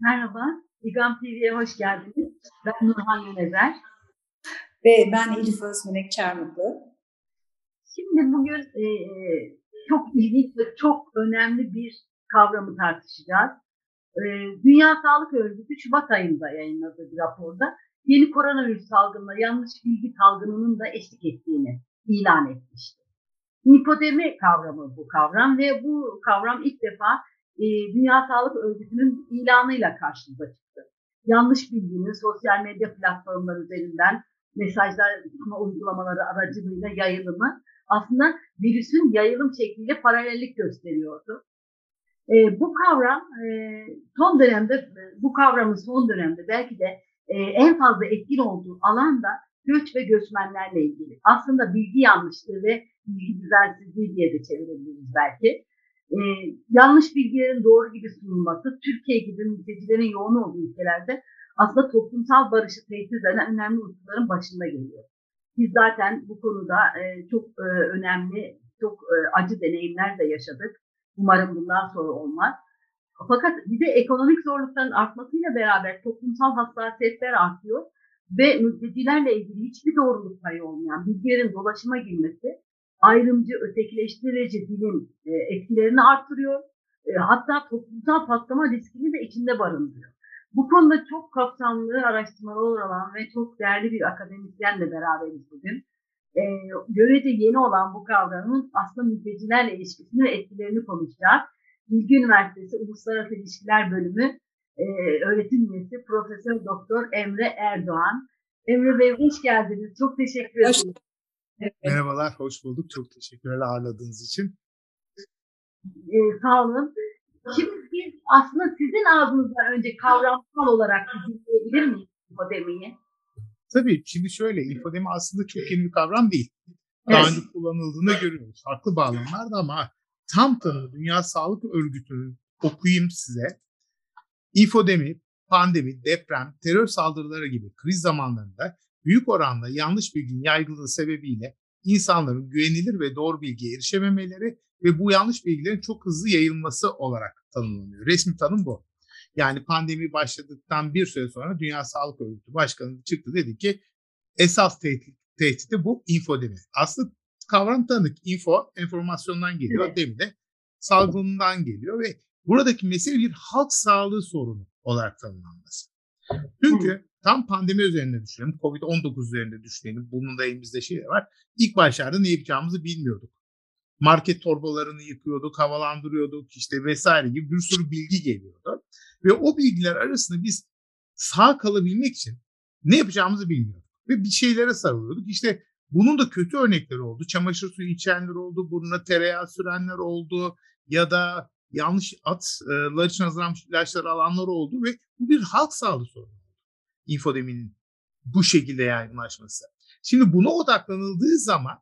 Merhaba, İGAM TV'ye hoş geldiniz. Ben Nurhan Yönezer. Ve ben Elif Özmenek Çarmıklı. Şimdi bugün e, çok ilginç ve çok önemli bir kavramı tartışacağız. E, Dünya Sağlık Örgütü Şubat ayında yayınladığı bir raporda yeni koronavirüs salgınına yanlış bilgi salgınının da eşlik ettiğini ilan etmişti. Nipodemi kavramı bu kavram ve bu kavram ilk defa e, Dünya Sağlık Örgütü'nün ilanıyla karşımıza çıktı. Yanlış bilginin sosyal medya platformları üzerinden mesajlar uygulamaları aracılığıyla yayılımı aslında virüsün yayılım şekliyle paralellik gösteriyordu. E, bu kavram e, son dönemde, bu kavramın son dönemde belki de e, en fazla etkin olduğu alan da göç ve göçmenlerle ilgili. Aslında bilgi yanlışlığı ve bilgi düzensizliği diye de çevirebiliriz belki. E, yanlış bilgilerin doğru gibi sunulması, Türkiye gibi mültecilerin yoğun olduğu ülkelerde aslında toplumsal barışı tehdit eden önemli unsurların başında geliyor. Biz zaten bu konuda e, çok e, önemli, çok e, acı deneyimler de yaşadık. Umarım bundan sonra olmaz. Fakat bir de ekonomik zorlukların artmasıyla beraber toplumsal hassasiyetler artıyor ve mültecilerle ilgili hiçbir doğruluk payı olmayan bilgilerin dolaşıma girmesi ayrımcı, ötekileştirici dilin e, etkilerini artırıyor. E, hatta toplumsal patlama riskini de içinde barındırıyor. Bu konuda çok kapsamlı araştırmalar olan ve çok değerli bir akademisyenle beraberiz bugün. E, görece yeni olan bu kavramın aslında mültecilerle ilişkisini ve etkilerini konuşacağız. Bilgi Üniversitesi Uluslararası İlişkiler Bölümü e, öğretim üyesi Profesör Doktor Emre Erdoğan. Emre Bey hoş geldiniz. Çok teşekkür ederim. Evet. Merhabalar, hoş bulduk. Çok teşekkürler ağırladığınız için. Ee, sağ olun. Şimdi biz aslında sizin ağzınızdan önce kavramsal olarak dinleyebilir miyiz infodemiyi? Tabii, şimdi şöyle, infodemi aslında çok yeni bir kavram değil. Daha evet. önce kullanıldığını görüyoruz. Farklı bağlamlarda ama tam tanımı Dünya Sağlık Örgütü'nün okuyayım size. Infodemi, pandemi, deprem, terör saldırıları gibi kriz zamanlarında büyük oranda yanlış bilginin yaygınlığı sebebiyle insanların güvenilir ve doğru bilgiye erişememeleri ve bu yanlış bilgilerin çok hızlı yayılması olarak tanımlanıyor. Resmi tanım bu. Yani pandemi başladıktan bir süre sonra Dünya Sağlık Örgütü Başkanı çıktı dedi ki esas tehdit, tehdidi bu infodemi. Aslında kavram tanık. Info, enformasyondan geliyor. Evet. Demi de salgından geliyor ve buradaki mesele bir halk sağlığı sorunu olarak tanımlanması. Çünkü tam pandemi üzerinde düşünelim. Covid-19 üzerinde düşünelim. Bunun da elimizde şey var. İlk başlarda ne yapacağımızı bilmiyorduk. Market torbalarını yıkıyorduk, havalandırıyorduk işte vesaire gibi bir sürü bilgi geliyordu. Ve o bilgiler arasında biz sağ kalabilmek için ne yapacağımızı bilmiyorduk. Ve bir şeylere sarılıyorduk. İşte bunun da kötü örnekleri oldu. Çamaşır suyu içenler oldu, burnuna tereyağı sürenler oldu ya da yanlış atlar için hazırlanmış ilaçlar alanlar oldu ve bu bir halk sağlığı sorunu. İnfodeminin bu şekilde yaygınlaşması. Şimdi buna odaklanıldığı zaman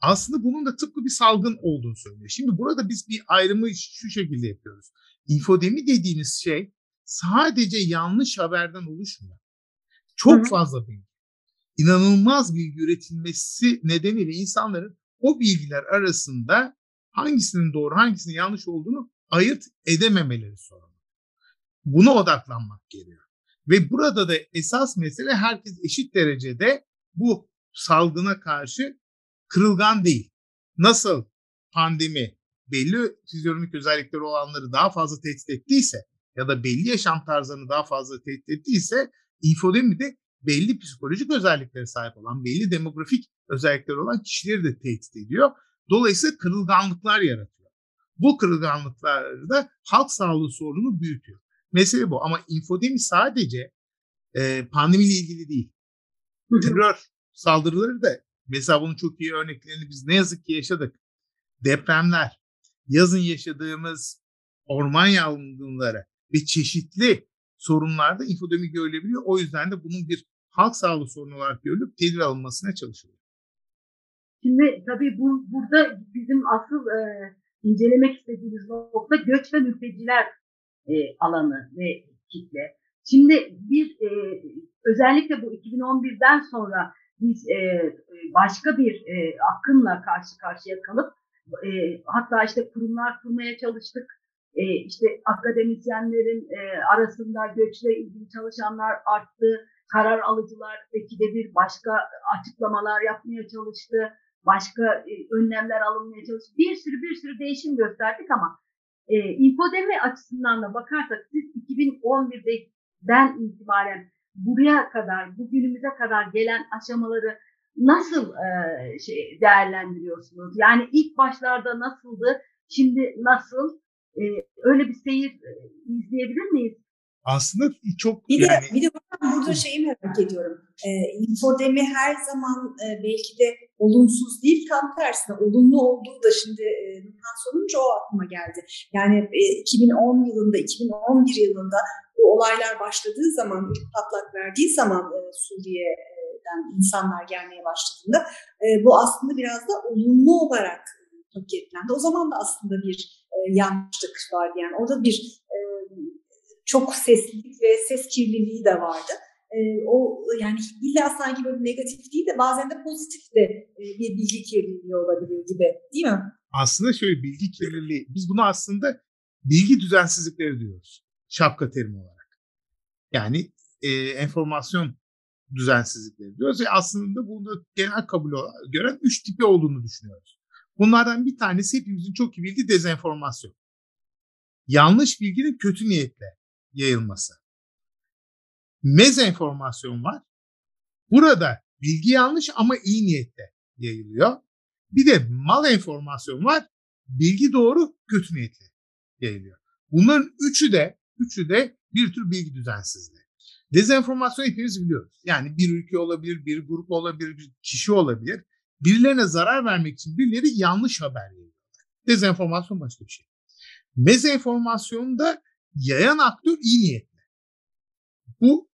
aslında bunun da tıpkı bir salgın olduğunu söylüyor. Şimdi burada biz bir ayrımı şu şekilde yapıyoruz. İnfodemi dediğimiz şey sadece yanlış haberden oluşmuyor. Çok Hı-hı. fazla bilgi. İnanılmaz bilgi üretilmesi nedeniyle insanların o bilgiler arasında hangisinin doğru hangisinin yanlış olduğunu ayırt edememeleri sorunu. Buna odaklanmak gerekiyor. Ve burada da esas mesele herkes eşit derecede bu salgına karşı kırılgan değil. Nasıl pandemi belli fizyonomik özellikleri olanları daha fazla tehdit ettiyse ya da belli yaşam tarzlarını daha fazla tehdit ettiyse infodemi de belli psikolojik özelliklere sahip olan, belli demografik özellikleri olan kişileri de tehdit ediyor. Dolayısıyla kırılganlıklar yaratıyor. Bu kırılganlıklar da halk sağlığı sorununu büyütüyor. Mesele bu ama infodemi sadece e, pandemiyle ilgili değil. Terör saldırıları da mesela bunun çok iyi örneklerini biz ne yazık ki yaşadık. Depremler, yazın yaşadığımız orman yangınları ve çeşitli sorunlarda infodemi görülebiliyor. O yüzden de bunun bir halk sağlığı sorunu olarak görülüp tedbir alınmasına çalışılıyor. Şimdi tabii bu burada bizim asıl e, incelemek istediğimiz nokta göç ve mülteciler e, alanı ve kitle. Şimdi bir e, özellikle bu 2011'den sonra biz e, başka bir e, akımla karşı karşıya kalıp e, hatta işte kurumlar kurmaya çalıştık. E, işte akademisyenlerin e, arasında göçle ilgili çalışanlar arttı. Karar alıcılar ikide bir başka açıklamalar yapmaya çalıştı. Başka e, önlemler alınmaya çalıştı. Bir sürü bir sürü değişim gösterdik ama e, infodemi açısından da bakarsak siz 2011'den itibaren buraya kadar, bugünümüze kadar gelen aşamaları nasıl e, şey değerlendiriyorsunuz? Yani ilk başlarda nasıldı, şimdi nasıl? E, öyle bir seyir e, izleyebilir miyiz? Aslında çok Bir de, yani bir de burada şeyi merak ediyorum. E, infodemi her zaman e, belki de olumsuz değil, tam tersine olumlu olduğu da şimdi e, Nurhan sorunca o aklıma geldi. Yani e, 2010 yılında, 2011 yılında bu olaylar başladığı zaman, patlak verdiği zaman e, Suriye'den insanlar gelmeye başladığında e, bu aslında biraz da olumlu olarak paketlendi. O zaman da aslında bir e, yanlışlık vardı. Yani orada bir e, çok seslilik ve ses kirliliği de vardı. E, o yani illa sanki böyle negatif değil de bazen de pozitif de e, bir bilgi kirliliği olabilir gibi değil mi? aslında şöyle bilgi kirliliği. Biz bunu aslında bilgi düzensizlikleri diyoruz. Şapka terimi olarak. Yani e, enformasyon düzensizlikleri diyoruz. Ve aslında bunu genel kabul gören üç tipi olduğunu düşünüyoruz. Bunlardan bir tanesi hepimizin çok iyi bildiği dezenformasyon. Yanlış bilginin kötü niyetle yayılması. Mezenformasyon var. Burada bilgi yanlış ama iyi niyetle yayılıyor. Bir de mal enformasyon var. Bilgi doğru, kötü niyetle yayılıyor. Bunların üçü de üçü de bir tür bilgi düzensizliği. Dezenformasyon hepimiz biliyoruz. Yani bir ülke olabilir, bir grup olabilir, bir kişi olabilir. Birilerine zarar vermek için birileri yanlış haber yayıyorlar. Dezenformasyon başka bir şey. Mezenformasyonda yayan aktör iyi niyetli. Bu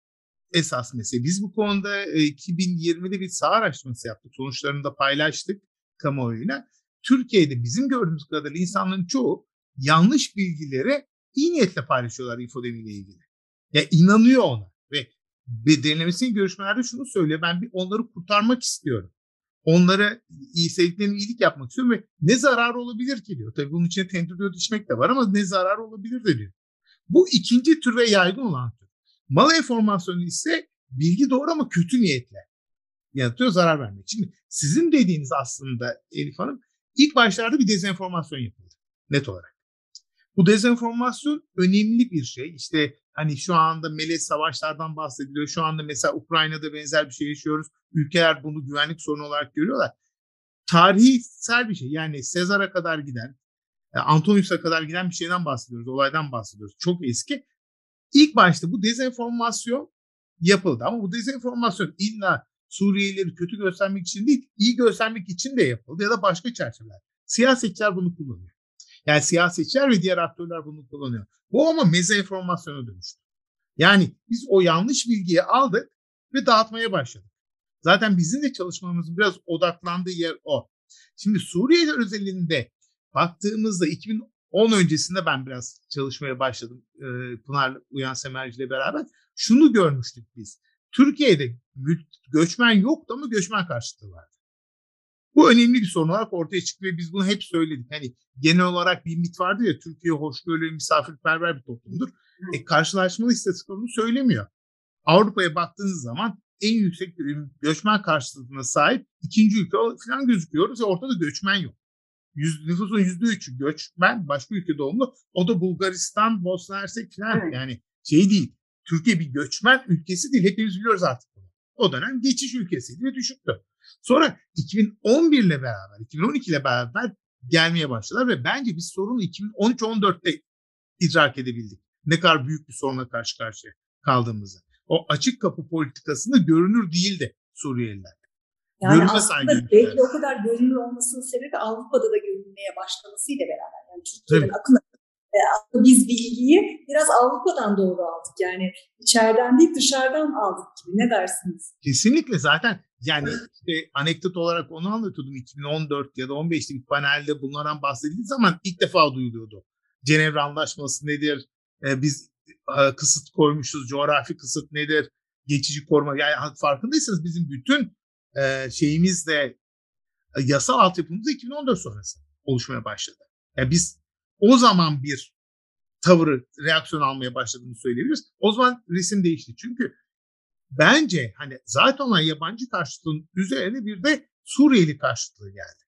esas mesele. Biz bu konuda 2020'de bir saha araştırması yaptık. Sonuçlarını da paylaştık kamuoyuyla. Türkiye'de bizim gördüğümüz kadarıyla insanların çoğu yanlış bilgileri iyi niyetle paylaşıyorlar infodemiyle ilgili. Ya inanıyor ona ve derinlemesine görüşmelerde şunu söylüyor. Ben bir onları kurtarmak istiyorum. Onlara sevdiklerine iyilik yapmak istiyorum ve ne zarar olabilir ki diyor. Tabii bunun içine tendriyot içmek de var ama ne zarar olabilir de diyor. Bu ikinci tür ve yaygın olan tür. Mal enformasyonu ise bilgi doğru ama kötü niyetle yaratıyor zarar vermek. Şimdi sizin dediğiniz aslında Elif Hanım ilk başlarda bir dezenformasyon yapıldı net olarak. Bu dezenformasyon önemli bir şey. İşte hani şu anda melez savaşlardan bahsediliyor. Şu anda mesela Ukrayna'da benzer bir şey yaşıyoruz. Ülkeler bunu güvenlik sorunu olarak görüyorlar. Tarihsel bir şey. Yani Sezar'a kadar giden, Antonius'a kadar giden bir şeyden bahsediyoruz. Olaydan bahsediyoruz. Çok eski. İlk başta bu dezenformasyon yapıldı. Ama bu dezenformasyon illa Suriyelileri kötü göstermek için değil, iyi göstermek için de yapıldı ya da başka çerçeveler. Siyasetçiler bunu kullanıyor. Yani siyasetçiler ve diğer aktörler bunu kullanıyor. Bu ama mezenformasyona dönüştü. Yani biz o yanlış bilgiyi aldık ve dağıtmaya başladık. Zaten bizim de çalışmamızın biraz odaklandığı yer o. Şimdi Suriye özelinde baktığımızda 2010 öncesinde ben biraz çalışmaya başladım Pınar Uyan Semerci ile beraber. Şunu görmüştük biz. Türkiye'de göçmen yoktu ama göçmen karşıtı vardı. Bu önemli bir sorun olarak ortaya çıktı ve biz bunu hep söyledik. Hani genel olarak bir mit vardı ya Türkiye hoşgörülü, misafirperver bir toplumdur. E, karşılaşmalı istatistik bunu söylemiyor. Avrupa'ya baktığınız zaman en yüksek göçmen karşıtlığına sahip ikinci ülke falan gözüküyoruz ve ortada göçmen yok. Yüz, nüfusun yüzde üçü göçmen, başka ülke doğumlu. O da Bulgaristan, Bosna Hersek falan evet. yani şey değil. Türkiye bir göçmen ülkesi değil. Hepimiz biliyoruz artık bunu. O dönem geçiş ülkesiydi ve düşüktü. Sonra 2011 ile beraber, 2012 ile beraber gelmeye başladılar ve bence biz sorunu 2013-14'te idrak edebildik. Ne kadar büyük bir sorunla karşı karşıya kaldığımızı. O açık kapı politikasında görünür değildi Suriyeliler. Yani Görünme aslında belki o kadar görünür olmasının sebebi Avrupa'da da görünmeye başlamasıyla beraber. Yani Türkiye'nin akın e, biz bilgiyi biraz Avrupa'dan doğru aldık. Yani içeriden değil dışarıdan aldık gibi. Ne dersiniz? Kesinlikle zaten yani işte anekdot olarak onu anlatıyordum 2014 ya da 15'te bir panelde bunlardan bahsedildiği zaman ilk defa duyuluyordu. Cenevre Anlaşması nedir? Ee, biz e, kısıt koymuşuz. Coğrafi kısıt nedir? Geçici koruma. Yani farkındaysanız bizim bütün e, şeyimiz de e, yasal altyapımız 2014 sonrası oluşmaya başladı. Yani biz o zaman bir tavırı, reaksiyon almaya başladığını söyleyebiliriz. O zaman resim değişti. Çünkü bence hani zaten olan yabancı karşıtlığın üzerine bir de Suriyeli karşıtlığı geldi.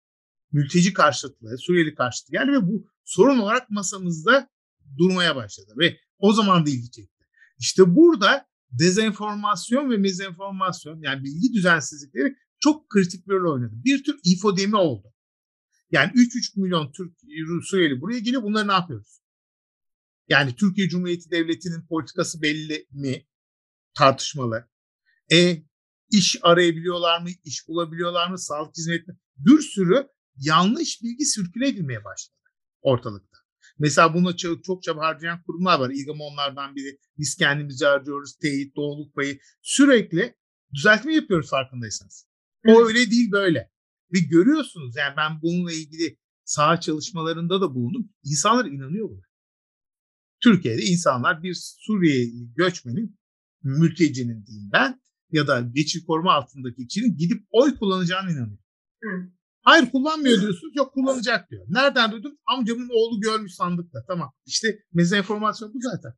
Mülteci karşıtlığı, Suriyeli karşıtlığı geldi ve bu sorun olarak masamızda durmaya başladı ve o zaman da ilgi çekti. İşte burada dezenformasyon ve mezenformasyon yani bilgi düzensizlikleri çok kritik bir rol oynadı. Bir tür infodemi oldu. Yani 3-3 milyon Türk Suriyeli buraya geliyor. Bunları ne yapıyoruz? Yani Türkiye Cumhuriyeti Devleti'nin politikası belli mi? Tartışmalı. E iş arayabiliyorlar mı? İş bulabiliyorlar mı? Sağlık hizmeti Bir sürü yanlış bilgi sirküle edilmeye başladı ortalıkta. Mesela buna çok, çok çaba harcayan kurumlar var. İlgam onlardan biri. Biz kendimizi harcıyoruz. Teyit, doğruluk payı. Sürekli düzeltme yapıyoruz farkındaysanız. O öyle değil böyle. Ve görüyorsunuz yani ben bununla ilgili saha çalışmalarında da bulundum. İnsanlar inanıyor buna. Türkiye'de insanlar bir Suriyeli göçmenin, mültecinin diyeyim ben ya da geçici koruma altındaki kişinin gidip oy kullanacağını inanıyor. Hı. Hayır kullanmıyor diyorsunuz. Yok kullanacak diyor. Nereden duydun? Amcamın oğlu görmüş sandıkta. Tamam. İşte meze informasyon bu zaten.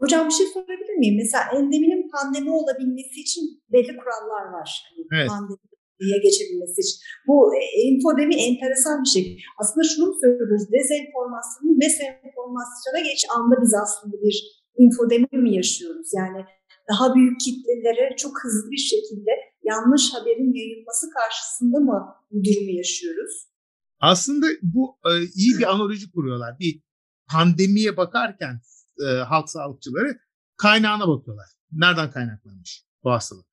Hocam bir şey sorabilir miyim? Mesela endeminin pandemi olabilmesi için belli kurallar var. Hani evet. Pandemiye geçebilmesi için. Bu e, infodemi enteresan bir şey. Aslında şunu mu söylüyoruz? Dezenformasyonun mesenformasyona geç anda biz aslında bir infodemi mi yaşıyoruz? Yani daha büyük kitlelere çok hızlı bir şekilde yanlış haberin yayılması karşısında mı bu durumu yaşıyoruz? Aslında bu e, iyi bir analoji kuruyorlar. Bir pandemiye bakarken e, halk sağlıkçıları kaynağına bakıyorlar. Nereden kaynaklanmış bu hastalık?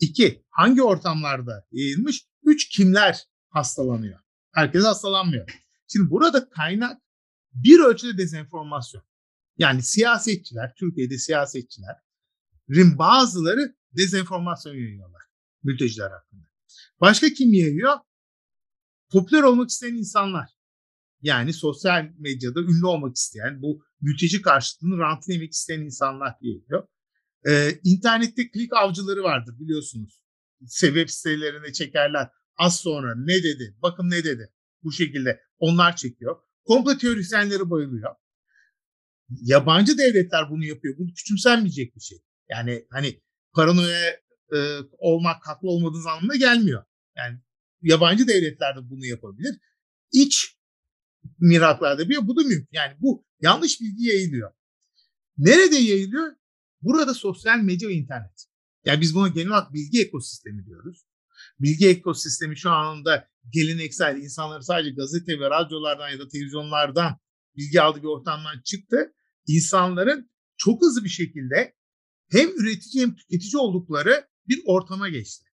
İki, hangi ortamlarda yayılmış? Üç, kimler hastalanıyor? Herkes hastalanmıyor. Şimdi burada kaynak bir ölçüde dezenformasyon. Yani siyasetçiler, Türkiye'de siyasetçilerin bazıları dezenformasyon yayıyorlar mülteciler hakkında. Başka kim yayıyor? Popüler olmak isteyen insanlar. Yani sosyal medyada ünlü olmak isteyen, bu mülteci karşıtlığını rantını yemek isteyen insanlar yayıyor. Ee, internette klik avcıları vardır biliyorsunuz. Web sitelerine çekerler. Az sonra ne dedi, bakın ne dedi. Bu şekilde onlar çekiyor. Komplo teorisyenleri bayılıyor. Yabancı devletler bunu yapıyor. Bu küçümsenmeyecek bir şey. Yani hani paranoya e, olmak haklı olmadığınız anlamına gelmiyor. Yani yabancı devletler de bunu yapabilir. İç miraklarda bir bu da mümkün. Yani bu yanlış bilgi yayılıyor. Nerede yayılıyor? Burada sosyal medya ve internet. Yani biz buna genel olarak bilgi ekosistemi diyoruz. Bilgi ekosistemi şu anda geleneksel insanları sadece gazete ve radyolardan ya da televizyonlardan bilgi aldığı bir ortamdan çıktı. İnsanların çok hızlı bir şekilde hem üretici hem tüketici oldukları bir ortama geçti.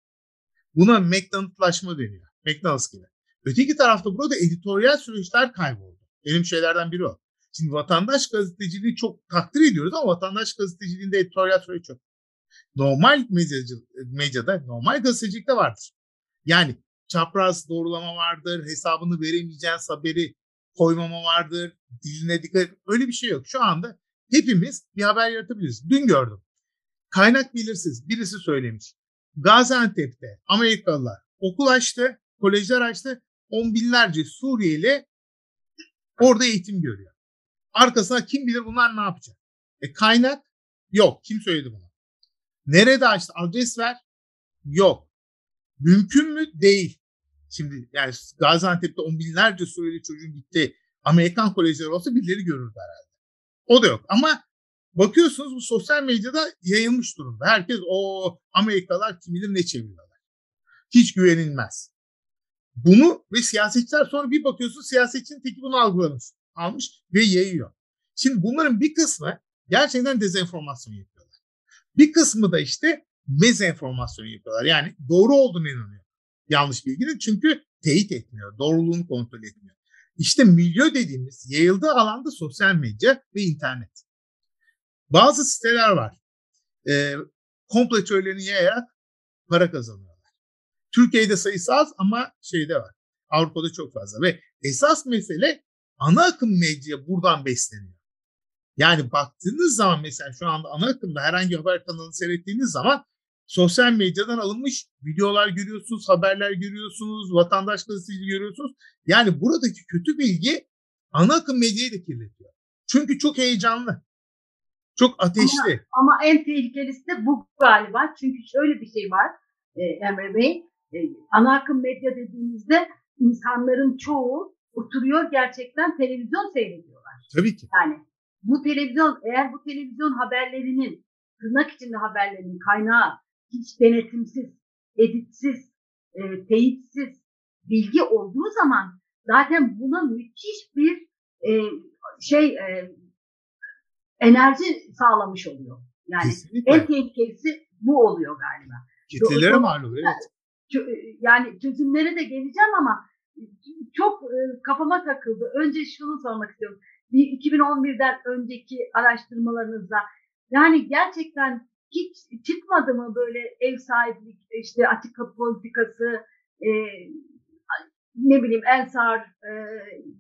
Buna McDonald'laşma deniyor. McDonald's gibi. Öteki tarafta burada editoryal süreçler kayboldu. Benim şeylerden biri o. Şimdi vatandaş gazeteciliği çok takdir ediyoruz ama vatandaş gazeteciliğinde editoryal süreç yok. Normal medyada, normal gazetecilikte vardır. Yani çapraz doğrulama vardır, hesabını veremeyeceğin haberi koymama vardır, diline dikkat Öyle bir şey yok. Şu anda hepimiz bir haber yaratabiliriz. Dün gördüm. Kaynak belirsiz. Birisi söylemiş. Gaziantep'te Amerikalılar okul açtı, kolejler açtı. On binlerce Suriyeli orada eğitim görüyor. Arkasına kim bilir bunlar ne yapacak? E kaynak yok. Kim söyledi bunu? Nerede açtı? Adres ver. Yok. Mümkün mü? Değil. Şimdi yani Gaziantep'te on binlerce Suriyeli çocuğun gitti. Amerikan kolejleri olsa birileri görürdü herhalde. O da yok. Ama Bakıyorsunuz bu sosyal medyada yayılmış durumda. Herkes o Amerikalılar kim bilir ne çeviriyorlar. Hiç güvenilmez. Bunu ve siyasetçiler sonra bir bakıyorsun siyasetçinin teki bunu algılamış, almış ve yayıyor. Şimdi bunların bir kısmı gerçekten dezenformasyon yapıyorlar. Bir kısmı da işte mezenformasyon yapıyorlar. Yani doğru olduğunu inanıyor. Yanlış bilginin çünkü teyit etmiyor. Doğruluğunu kontrol etmiyor. İşte milyo dediğimiz yayıldığı alanda sosyal medya ve internet. Bazı siteler var. E, komplo teorilerini yayarak para kazanıyorlar. Türkiye'de sayısı az ama şeyde var. Avrupa'da çok fazla ve esas mesele ana akım medya buradan besleniyor. Yani baktığınız zaman mesela şu anda ana akımda herhangi haber kanalını seyrettiğiniz zaman sosyal medyadan alınmış videolar görüyorsunuz, haberler görüyorsunuz, vatandaş gazeteciliği görüyorsunuz. Yani buradaki kötü bilgi ana akım medyayı da kirletiyor. Çünkü çok heyecanlı. Çok ateşli. Ama, ama en tehlikelisi de bu galiba. Çünkü şöyle bir şey var e, Emre Bey. E, ana akım medya dediğimizde insanların çoğu oturuyor gerçekten televizyon seyrediyorlar. Tabii ki. Yani bu televizyon eğer bu televizyon haberlerinin tırnak içinde haberlerinin kaynağı hiç denetimsiz, editsiz, e, teyitsiz bilgi olduğu zaman zaten buna müthiş bir e, şey e, enerji sağlamış oluyor. Yani Kesinlikle. en tehlikelisi bu oluyor galiba. Kitlelere mal oluyor. Evet. Çö- Yani çözümlere de geleceğim ama çok e, kafama takıldı. Önce şunu sormak istiyorum. Bir 2011'den önceki araştırmalarınızda yani gerçekten hiç çıkmadı mı böyle ev sahiplik, işte açık kapı politikası, e, ne bileyim Ensar, e,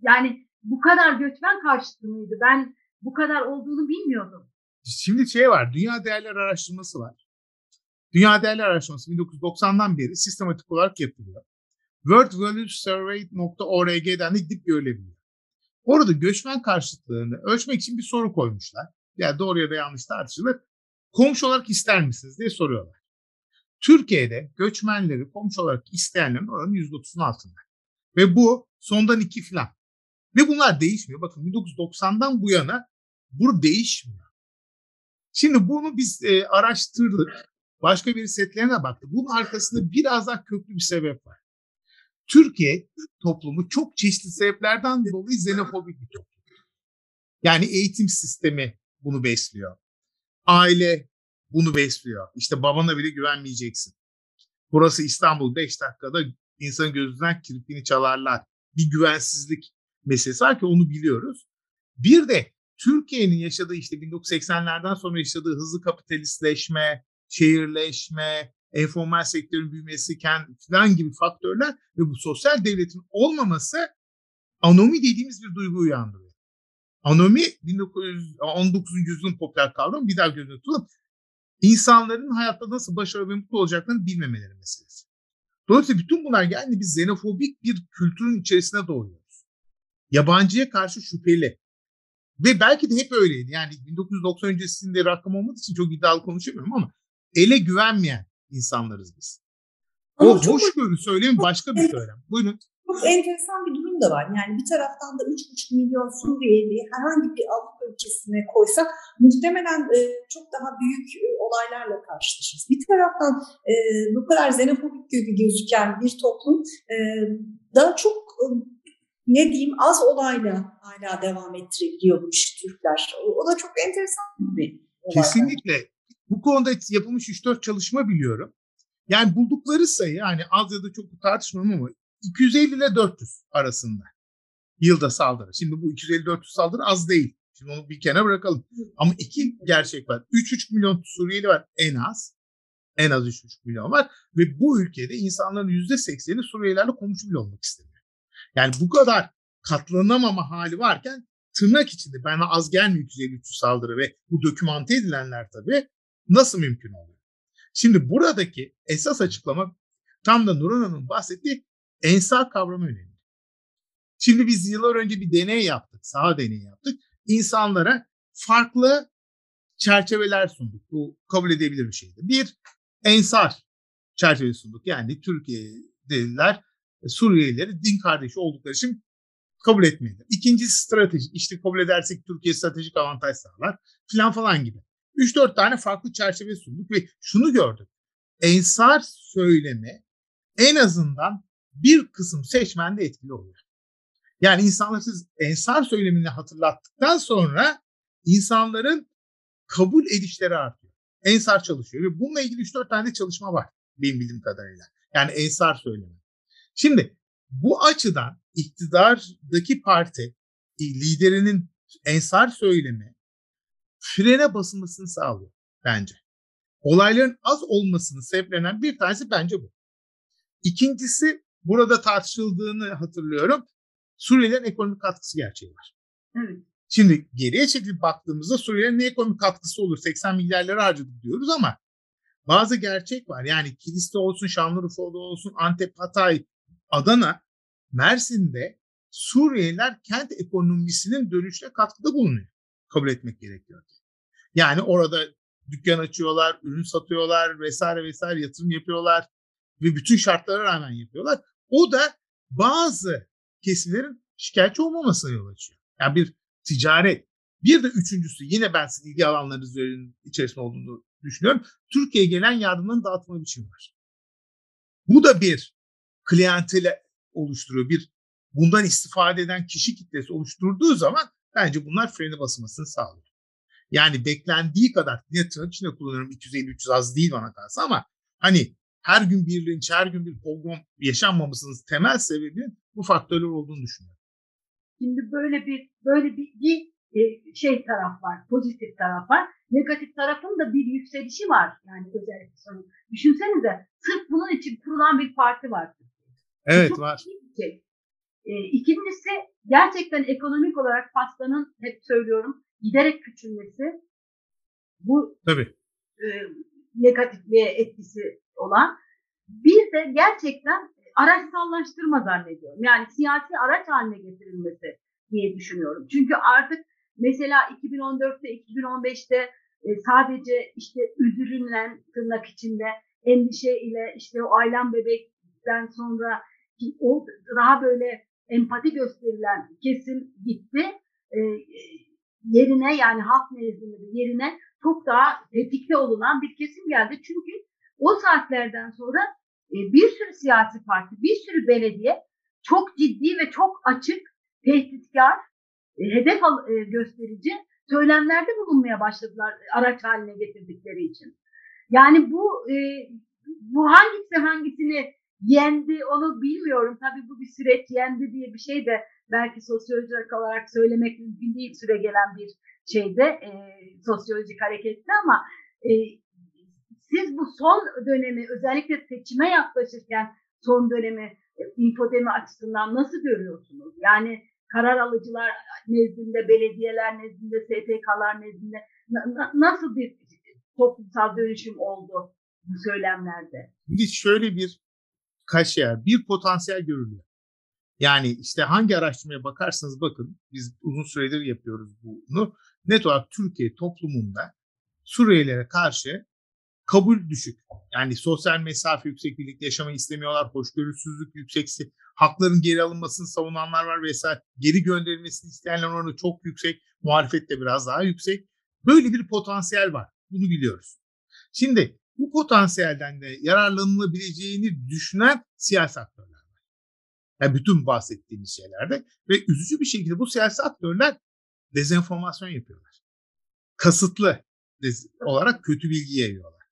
yani bu kadar göçmen karşıtı mıydı? Ben bu kadar olduğunu bilmiyordum. Şimdi şey var. Dünya Değerler Araştırması var. Dünya Değerler Araştırması 1990'dan beri sistematik olarak yapılıyor. worldvaluesurvey.org'den de gidip görülebiliyor. Orada göçmen karşıtlığını ölçmek için bir soru koymuşlar. Yani doğru ya da yanlış tartışılır. Komşu olarak ister misiniz diye soruyorlar. Türkiye'de göçmenleri komşu olarak isteyenlerin oranı %30'un altında. Ve bu sondan iki filan. Ve bunlar değişmiyor. Bakın 1990'dan bu yana bu değişmiyor. Şimdi bunu biz e, araştırdık. Başka bir setlerine baktık. Bunun arkasında biraz daha köklü bir sebep var. Türkiye toplumu çok çeşitli sebeplerden dolayı xenofobik bir toplum. Yani eğitim sistemi bunu besliyor. Aile bunu besliyor. İşte babana bile güvenmeyeceksin. Burası İstanbul 5 dakikada insanın gözünden kirpiğini çalarlar. Bir güvensizlik meselesi var ki onu biliyoruz. Bir de Türkiye'nin yaşadığı işte 1980'lerden sonra yaşadığı hızlı kapitalistleşme, şehirleşme, informal sektörün büyümesi falan gibi faktörler ve bu sosyal devletin olmaması anomi dediğimiz bir duygu uyandırıyor. Anomi 19, yüzyılın popüler kavramı bir daha gözüne tutup insanların hayatta nasıl başarılı ve mutlu olacaklarını bilmemeleri meselesi. Dolayısıyla bütün bunlar yani biz xenofobik bir kültürün içerisine doğuyoruz. Yabancıya karşı şüpheli. Ve belki de hep öyleydi. Yani 1990 öncesinde rakam olmadığı için çok iddialı konuşamıyorum ama ele güvenmeyen insanlarız biz. O Ama çok- hoşgörü söylemi başka bir söylem. Buyurun. Çok enteresan bir durum da var. Yani bir taraftan da 3,5 milyon Suriyeli herhangi bir Avrupa ülkesine koysak muhtemelen e, çok daha büyük e, olaylarla karşılaşırız. Bir taraftan e, bu kadar xenofobik gibi gözüken bir toplum e, daha çok e, ne diyeyim az olayla hala devam ettirebiliyormuş Türkler. O, o da çok enteresan bir olay. Kesinlikle. Bu konuda yapılmış 3-4 çalışma biliyorum. Yani buldukları sayı yani az ya da çok tartışmıyorum ama 250 ile 400 arasında yılda saldırı. Şimdi bu 250-400 saldırı az değil. Şimdi onu bir kenara bırakalım. Ama iki gerçek var. 3-3 milyon Suriyeli var en az. En az 3,5 milyon var. Ve bu ülkede insanların %80'i Suriyelilerle komşu olmak istemiyor. Yani bu kadar katlanamama hali varken tırnak içinde bana az gelmiyor 250-300 saldırı ve bu dokümante edilenler tabii nasıl mümkün oluyor? Şimdi buradaki esas açıklama tam da Nurhan Hanım bahsettiği ensar kavramı önemli. Şimdi biz yıllar önce bir deney yaptık, saha deneyi yaptık. İnsanlara farklı çerçeveler sunduk. Bu kabul edebilir bir şeydi. Bir, ensar çerçevesi sunduk. Yani Türkiye'liler Suriyelileri din kardeşi oldukları için kabul etmelidir. İkincisi strateji. İşte kabul edersek Türkiye stratejik avantaj sağlar filan falan gibi. 3-4 tane farklı çerçeve sunduk ve şunu gördük. Ensar söylemi en azından bir kısım seçmende etkili oluyor. Yani insanlar siz ensar söylemini hatırlattıktan sonra insanların kabul edişleri artıyor. Ensar çalışıyor ve bununla ilgili 3-4 tane de çalışma var benim bildiğim kadarıyla. Yani ensar söylemi. Şimdi bu açıdan iktidardaki parti liderinin ensar söylemi frene basılmasını sağlıyor bence. Olayların az olmasını sebeplenen bir tanesi bence bu. İkincisi burada tartışıldığını hatırlıyorum. Suriyelilerin ekonomik katkısı gerçeği var. Evet. Şimdi geriye çekilip baktığımızda Suriye'nin ne ekonomik katkısı olur? 80 milyar lira harcadık diyoruz ama bazı gerçek var. Yani Kilis'te olsun, Şanlıurfa'da olsun, Antep, Hatay, Adana, Mersin'de Suriyeliler kent ekonomisinin dönüşüne katkıda bulunuyor. kabul etmek gerekiyor. Yani orada dükkan açıyorlar, ürün satıyorlar vesaire vesaire yatırım yapıyorlar ve bütün şartlara rağmen yapıyorlar. O da bazı kesimlerin şikayetçi olmamasına yol açıyor. Yani bir ticaret. Bir de üçüncüsü yine ben sizin ilgi alanlarınız içerisinde olduğunu düşünüyorum. Türkiye'ye gelen yardımların dağıtma biçimi var. Bu da bir klientele oluşturuyor. Bir bundan istifade eden kişi kitlesi oluşturduğu zaman bence bunlar freni basılmasını sağlıyor. Yani beklendiği kadar yine tırnak içinde kullanıyorum 250-300 az değil bana kalsa ama hani her gün bir linç, her gün bir pogrom yaşanmamasının temel sebebi bu faktörler olduğunu düşünüyorum. Şimdi böyle bir böyle bir, bir e, şey taraf var, pozitif taraf var. Negatif tarafın da bir yükselişi var. Yani özellikle son. Düşünsenize sırf bunun için kurulan bir parti var. Evet Çok var. Şey. E, ikincisi gerçekten ekonomik olarak pastanın hep söylüyorum giderek küçülmesi bu Tabii. e, negatifliğe etkisi olan bir de gerçekten araçsallaştırma zannediyorum. Yani siyasi araç haline getirilmesi diye düşünüyorum. Çünkü artık mesela 2014'te 2015'te e, sadece işte üzülünen tırnak içinde endişe ile işte o ailem bebekten sonra o daha böyle empati gösterilen kesim gitti. E, yerine yani halk nezdinde yerine çok daha tetikte olunan bir kesim geldi. Çünkü o saatlerden sonra e, bir sürü siyasi parti, bir sürü belediye çok ciddi ve çok açık, tehditkar, e, hedef e, gösterici söylemlerde bulunmaya başladılar araç haline getirdikleri için. Yani bu bu hangisi hangisini yendi onu bilmiyorum. Tabii bu bir süreç yendi diye bir şey de belki sosyolojik olarak söylemek mümkün değil süre gelen bir şeyde e, sosyolojik harekette ama e, siz bu son dönemi özellikle seçime yaklaşırken son dönemi e, infodemi açısından nasıl görüyorsunuz? Yani karar alıcılar nezdinde, belediyeler nezdinde, STK'lar nezdinde na, nasıl bir toplumsal dönüşüm oldu bu söylemlerde? Şimdi şöyle bir kaşeyer, bir potansiyel görülüyor. Yani işte hangi araştırmaya bakarsanız bakın biz uzun süredir yapıyoruz bunu. Net olarak Türkiye toplumunda Suriyelilere karşı kabul düşük. Yani sosyal mesafe yüksek birlikte yaşamayı istemiyorlar. Hoşgörüsüzlük yükseksi. Hakların geri alınmasını savunanlar var vesaire. Geri gönderilmesini isteyenler oranı çok yüksek. Muhalefet de biraz daha yüksek. Böyle bir potansiyel var. Bunu biliyoruz. Şimdi bu potansiyelden de yararlanılabileceğini düşünen siyasi aktörler var. Yani bütün bahsettiğimiz şeylerde ve üzücü bir şekilde bu siyasi aktörler dezenformasyon yapıyorlar. Kasıtlı olarak kötü bilgi yayıyorlar.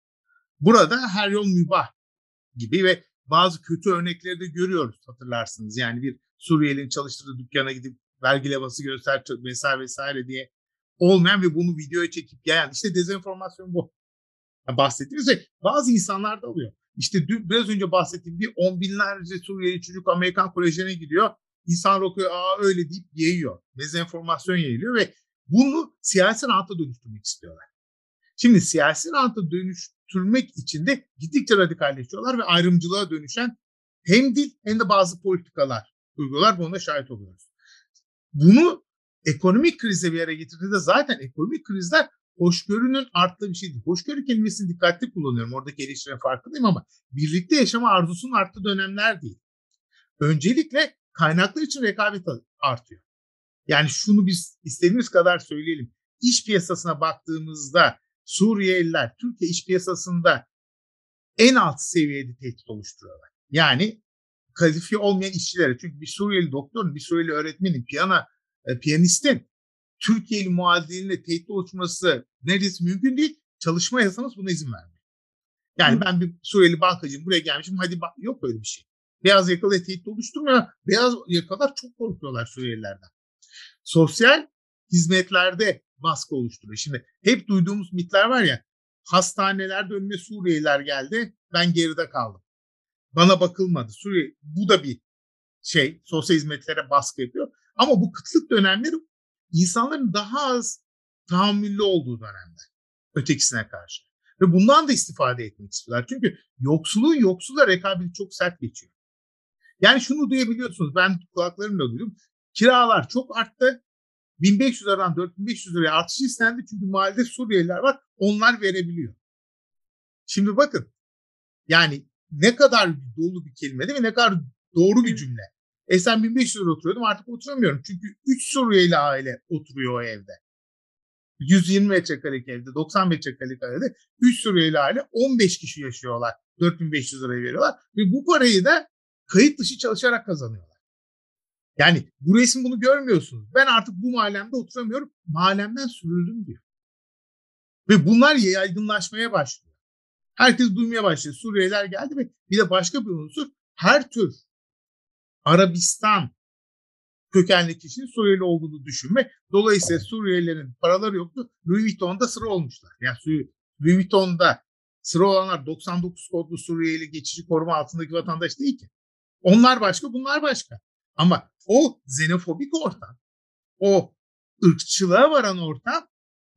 Burada her yol mübah gibi ve bazı kötü örnekleri de görüyoruz hatırlarsınız. Yani bir Suriyeli'nin çalıştırdığı dükkana gidip vergi levhası göster vesaire vesaire diye olmayan ve bunu videoya çekip yayan işte dezenformasyon bu. Yani bahsettiğimiz şey bazı insanlar da oluyor. İşte dün, biraz önce bahsettiğim bir on binlerce Suriyeli çocuk Amerikan kolejine gidiyor. İnsan okuyor aa öyle deyip yayıyor. Dezenformasyon yayılıyor ve bunu siyasi ranta dönüştürmek istiyorlar. Şimdi siyasi ranta dönüştürmek için de gittikçe radikalleşiyorlar ve ayrımcılığa dönüşen hem dil hem de bazı politikalar uyguluyorlar. Buna şahit oluyoruz. Bunu ekonomik krize bir yere getirdiğinde zaten ekonomik krizler hoşgörünün arttığı bir şeydir. Hoşgörü kelimesini dikkatli kullanıyorum. Oradaki eleştirinin farkındayım ama birlikte yaşama arzusunun arttığı dönemler değil. Öncelikle kaynaklar için rekabet artıyor. Yani şunu biz istediğimiz kadar söyleyelim. İş piyasasına baktığımızda Suriyeliler Türkiye iş piyasasında en alt seviyede tehdit oluşturuyorlar. Yani kalifiye olmayan işçilere. Çünkü bir Suriyeli doktorun, bir Suriyeli öğretmenin, piyano, e, piyanistin Türkiye'li muadiliğine tehdit oluşması neredeyse mümkün değil. Çalışma yasamız buna izin vermiyor. Yani Hı. ben bir Suriyeli bankacıyım buraya gelmişim hadi bak yok öyle bir şey. Beyaz yakalı tehdit oluşturmuyor. Beyaz yakalar çok korkuyorlar Suriyelilerden. Sosyal hizmetlerde baskı oluşturuyor. Şimdi hep duyduğumuz mitler var ya hastanelerde önüme Suriyeliler geldi ben geride kaldım. Bana bakılmadı. Suriye bu da bir şey sosyal hizmetlere baskı yapıyor. Ama bu kıtlık dönemleri insanların daha az tahammüllü olduğu dönemler ötekisine karşı. Ve bundan da istifade etmek istiyorlar. Çünkü yoksulluğun yoksula rekabeti çok sert geçiyor. Yani şunu duyabiliyorsunuz. Ben kulaklarımla duydum. Kiralar çok arttı 1500 liradan 4500 liraya artış istendi çünkü mahallede Suriyeliler var onlar verebiliyor. Şimdi bakın yani ne kadar dolu bir kelime değil mi? Ne kadar doğru bir cümle. E sen 1500 lira oturuyordum artık oturamıyorum. Çünkü 3 Suriyeli aile oturuyor o evde. 120 metrekarelik evde, 90 metrekarelik evde 3 Suriyeli aile 15 kişi yaşıyorlar. 4500 lirayı veriyorlar. Ve bu parayı da kayıt dışı çalışarak kazanıyorlar. Yani bu resim bunu görmüyorsunuz. Ben artık bu mahallemde oturamıyorum. Mahallemden sürüldüm diyor. Ve bunlar yaygınlaşmaya başlıyor. Herkes duymaya başlıyor. Suriyeliler geldi ve bir de başka bir unsur her tür Arabistan kökenli kişinin Suriyeli olduğunu düşünme. Dolayısıyla Suriyelilerin paraları yoktu. Louis Vuitton'da sıra olmuşlar. Yani Louis Vuitton'da sıra olanlar 99 kodlu Suriyeli geçici koruma altındaki vatandaş değil ki. Onlar başka, bunlar başka. Ama o xenofobik ortam, o ırkçılığa varan ortam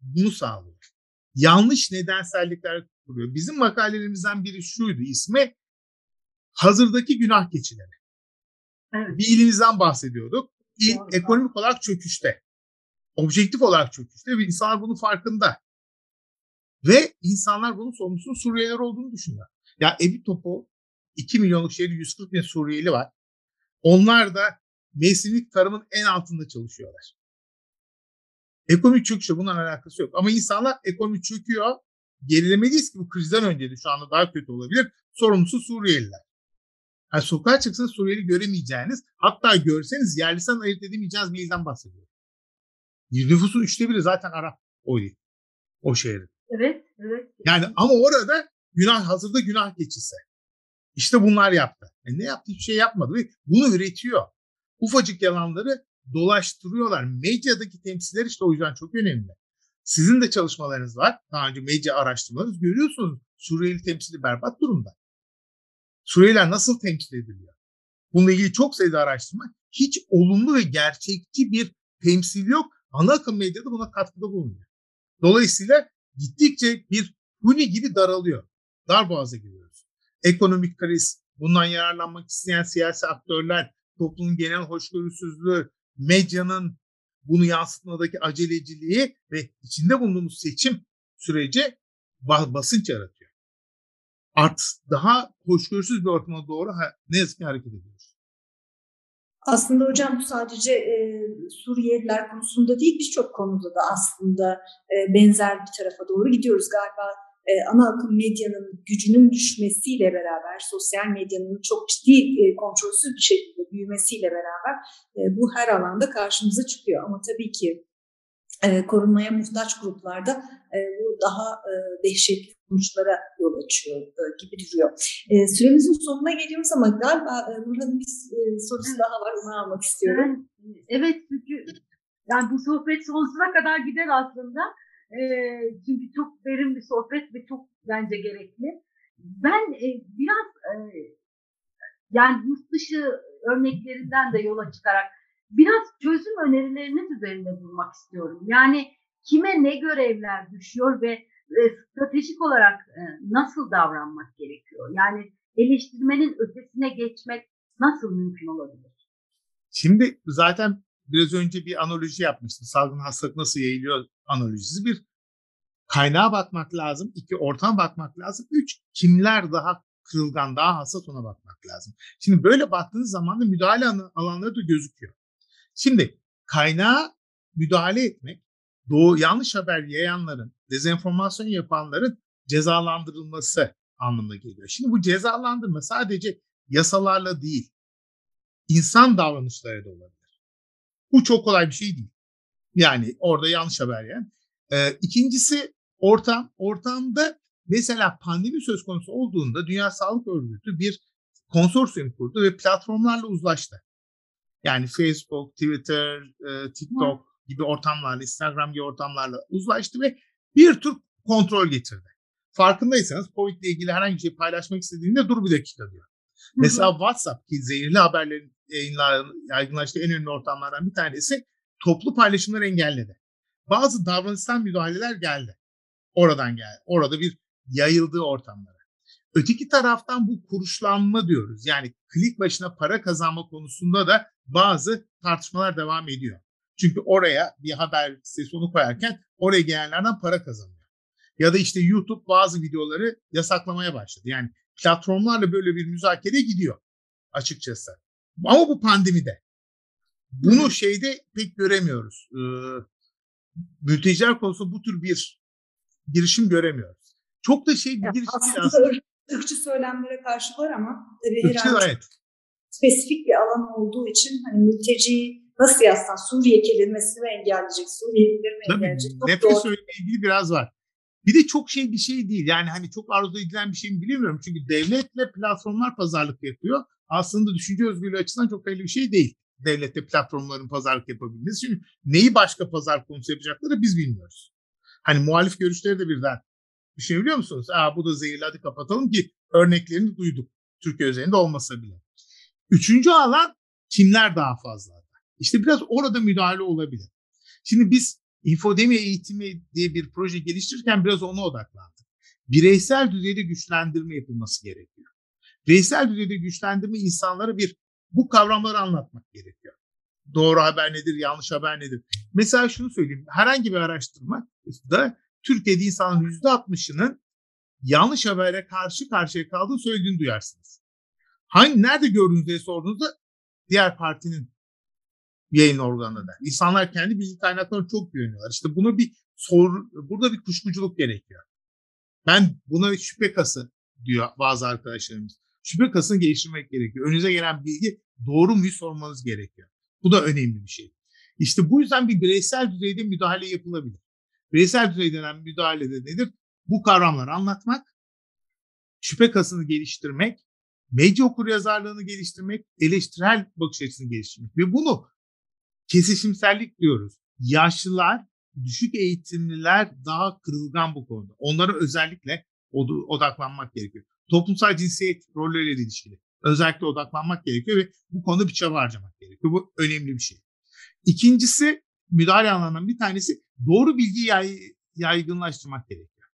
bunu sağlıyor. Yanlış nedensellikler kuruyor. Bizim makalelerimizden biri şuydu. İsmi hazırdaki günah keçileri. Evet. Bir ilimizden bahsediyorduk. İl Doğru. ekonomik olarak çöküşte. Objektif olarak çöküşte ve insanlar bunun farkında. Ve insanlar bunun sorumlusunun Suriyeliler olduğunu düşünüyor. Ya Ebi Topu 2 milyonluk şehirde 140 bin Suriyeli var. Onlar da mevsimlik tarımın en altında çalışıyorlar. Ekonomi çöküşü bundan alakası yok. Ama insanlar ekonomi çöküyor. Gerilemeliyiz ki bu krizden önce de şu anda daha kötü olabilir. Sorumlusu Suriyeliler. Yani sokağa çıksanız Suriyeli göremeyeceğiniz, hatta görseniz yerlisinden ayırt edemeyeceğiniz bir ilden bahsediyor. Nüfusun üçte biri zaten Arap o il, o şehrin. Evet, evet. Yani ama orada günah hazırda günah keçisi. İşte bunlar yaptı. E ne yaptı? Hiçbir şey yapmadı. Bunu üretiyor. Ufacık yalanları dolaştırıyorlar. Medyadaki temsiller işte o yüzden çok önemli. Sizin de çalışmalarınız var. Daha önce medya araştırmalarınız görüyorsunuz. Suriyeli temsili berbat durumda. Suriyeliler nasıl temsil ediliyor? Bununla ilgili çok sayıda araştırma. Hiç olumlu ve gerçekçi bir temsil yok. Ana akım medyada buna katkıda bulunuyor. Dolayısıyla gittikçe bir huni gibi daralıyor. Darboğaza giriyoruz. Ekonomik kriz, bundan yararlanmak isteyen siyasi aktörler, toplumun genel hoşgörüsüzlüğü, medyanın bunu yansıtmadaki aceleciliği ve içinde bulunduğumuz seçim süreci basınç yaratıyor. Art daha hoşgörüsüz bir ortama doğru ne yazık ki hareket ediyoruz. Aslında hocam bu sadece e, Suriyeliler konusunda değil birçok konuda da aslında e, benzer bir tarafa doğru gidiyoruz galiba. E, ana akım medyanın gücünün düşmesiyle beraber, sosyal medyanın çok ciddi e, kontrolsüz bir şekilde büyümesiyle beraber e, bu her alanda karşımıza çıkıyor. Ama tabii ki e, korunmaya muhtaç gruplarda e, bu daha e, dehşetli sonuçlara yol açıyor e, gibi duruyor. E, süremizin sonuna geliyoruz ama galiba e, Nurhan'ın bir e, sorusu Evet. daha var onu almak istiyorum. Ben, evet çünkü yani bu sohbet sonsuza kadar gider aslında. Ee, çünkü çok derin bir sohbet ve çok bence gerekli. Ben e, biraz e, yani yurt dışı örneklerinden de yola çıkarak biraz çözüm önerileriniz üzerinde durmak istiyorum. Yani kime ne görevler düşüyor ve e, stratejik olarak e, nasıl davranmak gerekiyor? Yani eleştirmenin ötesine geçmek nasıl mümkün olabilir? Şimdi zaten biraz önce bir analoji yapmıştım. Salgın hastalık nasıl yayılıyor analojisi. Bir kaynağa bakmak lazım. iki ortama bakmak lazım. Üç kimler daha kırılgan, daha hassas ona bakmak lazım. Şimdi böyle baktığınız zaman da müdahale alanları da gözüküyor. Şimdi kaynağa müdahale etmek, doğu yanlış haber yayanların, dezenformasyon yapanların cezalandırılması anlamına geliyor. Şimdi bu cezalandırma sadece yasalarla değil, insan davranışları da olabilir. Bu çok kolay bir şey değil. Yani orada yanlış haber yani. Ee, ikincisi ortam. Ortamda mesela pandemi söz konusu olduğunda Dünya Sağlık Örgütü bir konsorsiyum kurdu ve platformlarla uzlaştı. Yani Facebook, Twitter, e, TikTok gibi ortamlarla, Instagram gibi ortamlarla uzlaştı ve bir tür kontrol getirdi. Farkındaysanız COVID ile ilgili herhangi bir şey paylaşmak istediğinde dur bir dakika diyor. Mesela WhatsApp ki zehirli haberlerin yaygınlaştığı en önemli ortamlardan bir tanesi toplu paylaşımları engelledi. Bazı davranışsal müdahaleler geldi. Oradan geldi. Orada bir yayıldığı ortamlara. Öteki taraftan bu kuruşlanma diyoruz. Yani klik başına para kazanma konusunda da bazı tartışmalar devam ediyor. Çünkü oraya bir haber sitesi koyarken oraya gelenlerden para kazanıyor. Ya da işte YouTube bazı videoları yasaklamaya başladı. Yani platformlarla böyle bir müzakere gidiyor açıkçası. Ama bu pandemide. Bunu şeyde pek göremiyoruz. Ee, mülteciler konusunda bu tür bir girişim göremiyoruz. Çok da şey bir girişim aslında. aslında. ır- ırkçı söylemlere karşı var ama tabii Irkçı, herhalde evet. spesifik bir alan olduğu için hani mülteci nasıl yazsan Suriye kelimesini mi engelleyecek, Suriyelileri mi Tabii engelleyecek? Çok nefret doğru. söyleme ilgili biraz var. Bir de çok şey bir şey değil. Yani hani çok arzu edilen bir şey mi bilmiyorum. Çünkü devletle platformlar pazarlık yapıyor. Aslında düşünce özgürlüğü açısından çok hayırlı bir şey değil. Devlette platformların pazarlık yapabilmesi. Çünkü neyi başka pazar konusu yapacakları biz bilmiyoruz. Hani muhalif görüşleri de birden bir şey biliyor musunuz? Aa bu da zehirli hadi kapatalım ki örneklerini duyduk. Türkiye üzerinde olmasa bile. Üçüncü alan kimler daha fazla? İşte biraz orada müdahale olabilir. Şimdi biz infodemi eğitimi diye bir proje geliştirirken biraz ona odaklandık. Bireysel düzeyde güçlendirme yapılması gerekiyor. Bireysel düzeyde güçlendirme insanlara bir bu kavramları anlatmak gerekiyor. Doğru haber nedir, yanlış haber nedir? Mesela şunu söyleyeyim. Herhangi bir araştırma da Türkiye'de insanların %60'ının yanlış habere karşı karşıya kaldığını söylediğini duyarsınız. Hangi, nerede gördüğünüz diye sorduğunuzda diğer partinin yayın organında. İnsanlar kendi bilgi kaynaklarına çok güveniyorlar. İşte bunu bir sor, burada bir kuşkuculuk gerekiyor. Ben buna şüphe kası diyor bazı arkadaşlarımız. Şüphe kasını geliştirmek gerekiyor. Önünüze gelen bilgi doğru mu sormanız gerekiyor. Bu da önemli bir şey. İşte bu yüzden bir bireysel düzeyde müdahale yapılabilir. Bireysel düzeyde denen müdahalede nedir? Bu kavramları anlatmak, şüphe kasını geliştirmek, medya okuryazarlığını geliştirmek, eleştirel bakış açısını geliştirmek. Ve bunu kesişimsellik diyoruz. Yaşlılar, düşük eğitimliler daha kırılgan bu konuda. Onlara özellikle od- odaklanmak gerekiyor. Toplumsal cinsiyet rolleriyle ilişkili. Özellikle odaklanmak gerekiyor ve bu konuda bir çaba harcamak gerekiyor. Bu önemli bir şey. İkincisi müdahale alanlarından bir tanesi doğru bilgi yay, yaygınlaştırmak gerekiyor.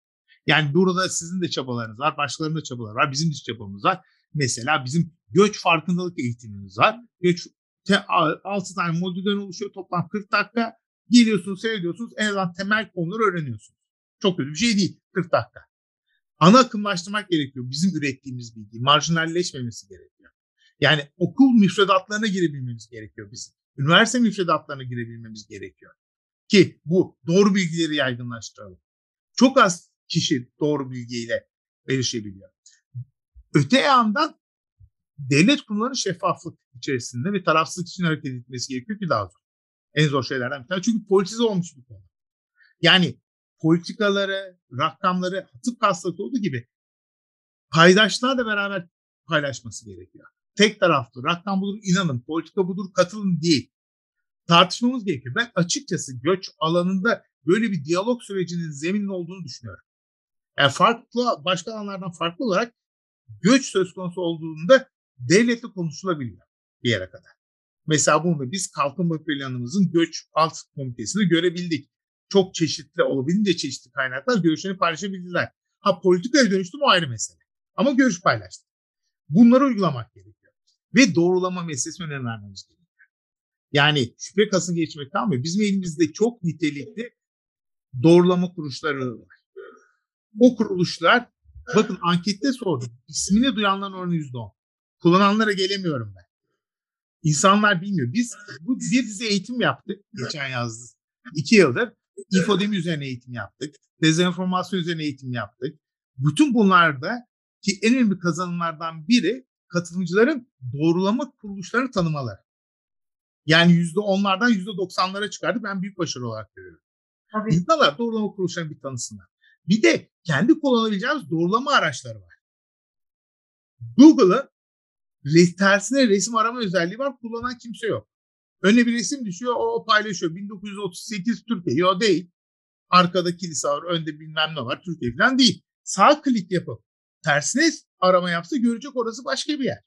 Yani burada sizin de çabalarınız var, başkalarının da çabaları var, bizim de çabamız var. Mesela bizim göç farkındalık eğitimimiz var. Göç te, 6 tane modülden oluşuyor. Toplam 40 dakika. Geliyorsunuz, seyrediyorsunuz. En azından temel konuları öğreniyorsunuz. Çok kötü bir şey değil. 40 dakika. Ana akımlaştırmak gerekiyor. Bizim ürettiğimiz bilgi. Marjinalleşmemesi gerekiyor. Yani okul müfredatlarına girebilmemiz gerekiyor bizim. Üniversite müfredatlarına girebilmemiz gerekiyor. Ki bu doğru bilgileri yaygınlaştıralım. Çok az kişi doğru bilgiyle erişebiliyor. Öte yandan devlet kurumlarının şeffaflık içerisinde ve tarafsızlık için hareket etmesi gerekiyor ki daha zor. En zor şeylerden bir tanesi. Çünkü politize olmuş bir konu. Yani politikaları, rakamları tıpkı hastalık olduğu gibi paydaşlarla beraber paylaşması gerekiyor. Tek taraflı, rakam budur, inanın, politika budur, katılın değil. Tartışmamız gerekiyor. Ben açıkçası göç alanında böyle bir diyalog sürecinin zeminin olduğunu düşünüyorum. Yani farklı, başka alanlardan farklı olarak göç söz konusu olduğunda devletle konuşulabiliyor bir yere kadar. Mesela bunu biz kalkınma planımızın göç alt komitesinde görebildik. Çok çeşitli olabildiğince çeşitli kaynaklar görüşlerini paylaşabildiler. Ha politikaya dönüştü mü ayrı mesele. Ama görüş paylaştık. Bunları uygulamak gerekiyor. Ve doğrulama meselesine önem vermemiz gerekiyor. Yani şüphe kasını geçmek kalmıyor. Bizim elimizde çok nitelikli doğrulama kuruluşları var. O kuruluşlar bakın ankette sordum. İsmini duyanların oranı %10. Kullananlara gelemiyorum ben. İnsanlar bilmiyor. Biz bu bir dizi eğitim yaptık geçen yazdı. İki yıldır infodemi üzerine eğitim yaptık. Dezenformasyon üzerine eğitim yaptık. Bütün bunlarda ki en önemli kazanımlardan biri katılımcıların doğrulama kuruluşlarını tanımaları. Yani yüzde onlardan yüzde doksanlara çıkardı. Ben büyük başarı olarak görüyorum. Tabii. İnsanlar doğrulama kuruluşlarını bir tanısınlar. Bir de kendi kullanabileceğimiz doğrulama araçları var. Google'ın tersine resim arama özelliği var. Kullanan kimse yok. Öne bir resim düşüyor, o paylaşıyor. 1938 Türkiye. Yok değil. Arkada kilise var, önde bilmem ne var. Türkiye falan değil. Sağ klik yapıp tersine arama yapsa görecek orası başka bir yer.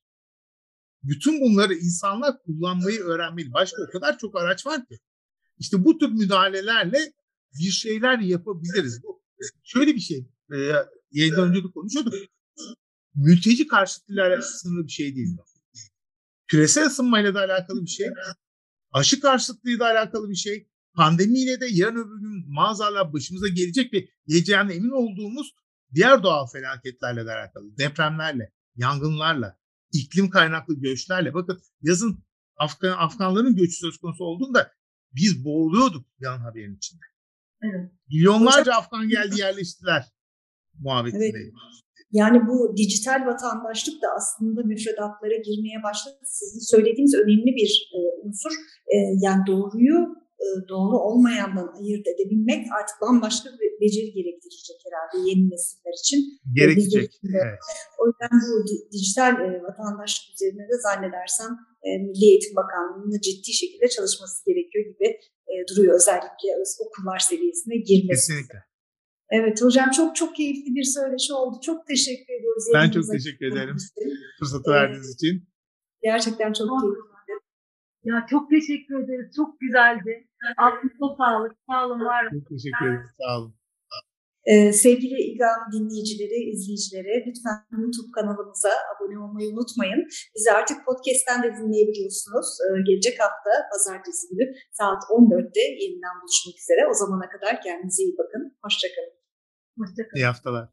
Bütün bunları insanlar kullanmayı öğrenmeli. Başka o kadar çok araç var ki. İşte bu tür müdahalelerle bir şeyler yapabiliriz. Bu şöyle bir şey. E, yayından önce de konuşuyorduk. Mülteci karşıtlığıyla sınırlı bir şey değil. Küresel ısınmayla da alakalı bir şey. Aşı karşıtlığıyla alakalı bir şey. Pandemiyle de yarın öbür gün maazallah başımıza gelecek ve geleceğine emin olduğumuz diğer doğal felaketlerle de alakalı. Depremlerle, yangınlarla, iklim kaynaklı göçlerle. Bakın yazın Afgan, Afganların göçü söz konusu olduğunda biz boğuluyorduk yan haberin içinde. Evet. Milyonlarca Afgan geldi yerleştiler muhabbetindeyim. Evet. Yani bu dijital vatandaşlık da aslında müfredatlara girmeye başladı. Sizin söylediğiniz önemli bir e, unsur. E, yani doğruyu e, doğru olmayandan ayırt edebilmek artık bambaşka bir beceri gerektirecek herhalde yeni nesiller için. Gerekecek. De- Evet. O yüzden bu di- dijital e, vatandaşlık üzerine de zannedersem e, Milli Eğitim Bakanlığı'nın ciddi şekilde çalışması gerekiyor gibi e, duruyor. Özellikle öz- okullar seviyesine girmesi. Kesinlikle. Evet hocam çok çok keyifli bir söyleşi oldu. Çok teşekkür ediyoruz. Ben çok teşekkür ederim fırsatı verdiğiniz için. Gerçekten çok keyifli. Ya çok teşekkür ederiz. Çok güzeldi. Aklınıza sağlık. Sağ olun, var olun. Çok teşekkür ederim. Sağ olun. Ee, sevgili İGAM dinleyicileri, izleyicileri lütfen YouTube kanalımıza abone olmayı unutmayın. Bizi artık podcast'ten de dinleyebiliyorsunuz. Ee, gelecek hafta pazartesi günü saat 14'te yeniden buluşmak üzere. O zamana kadar kendinize iyi bakın. Hoşçakalın. Hoşçakalın. İyi haftalar.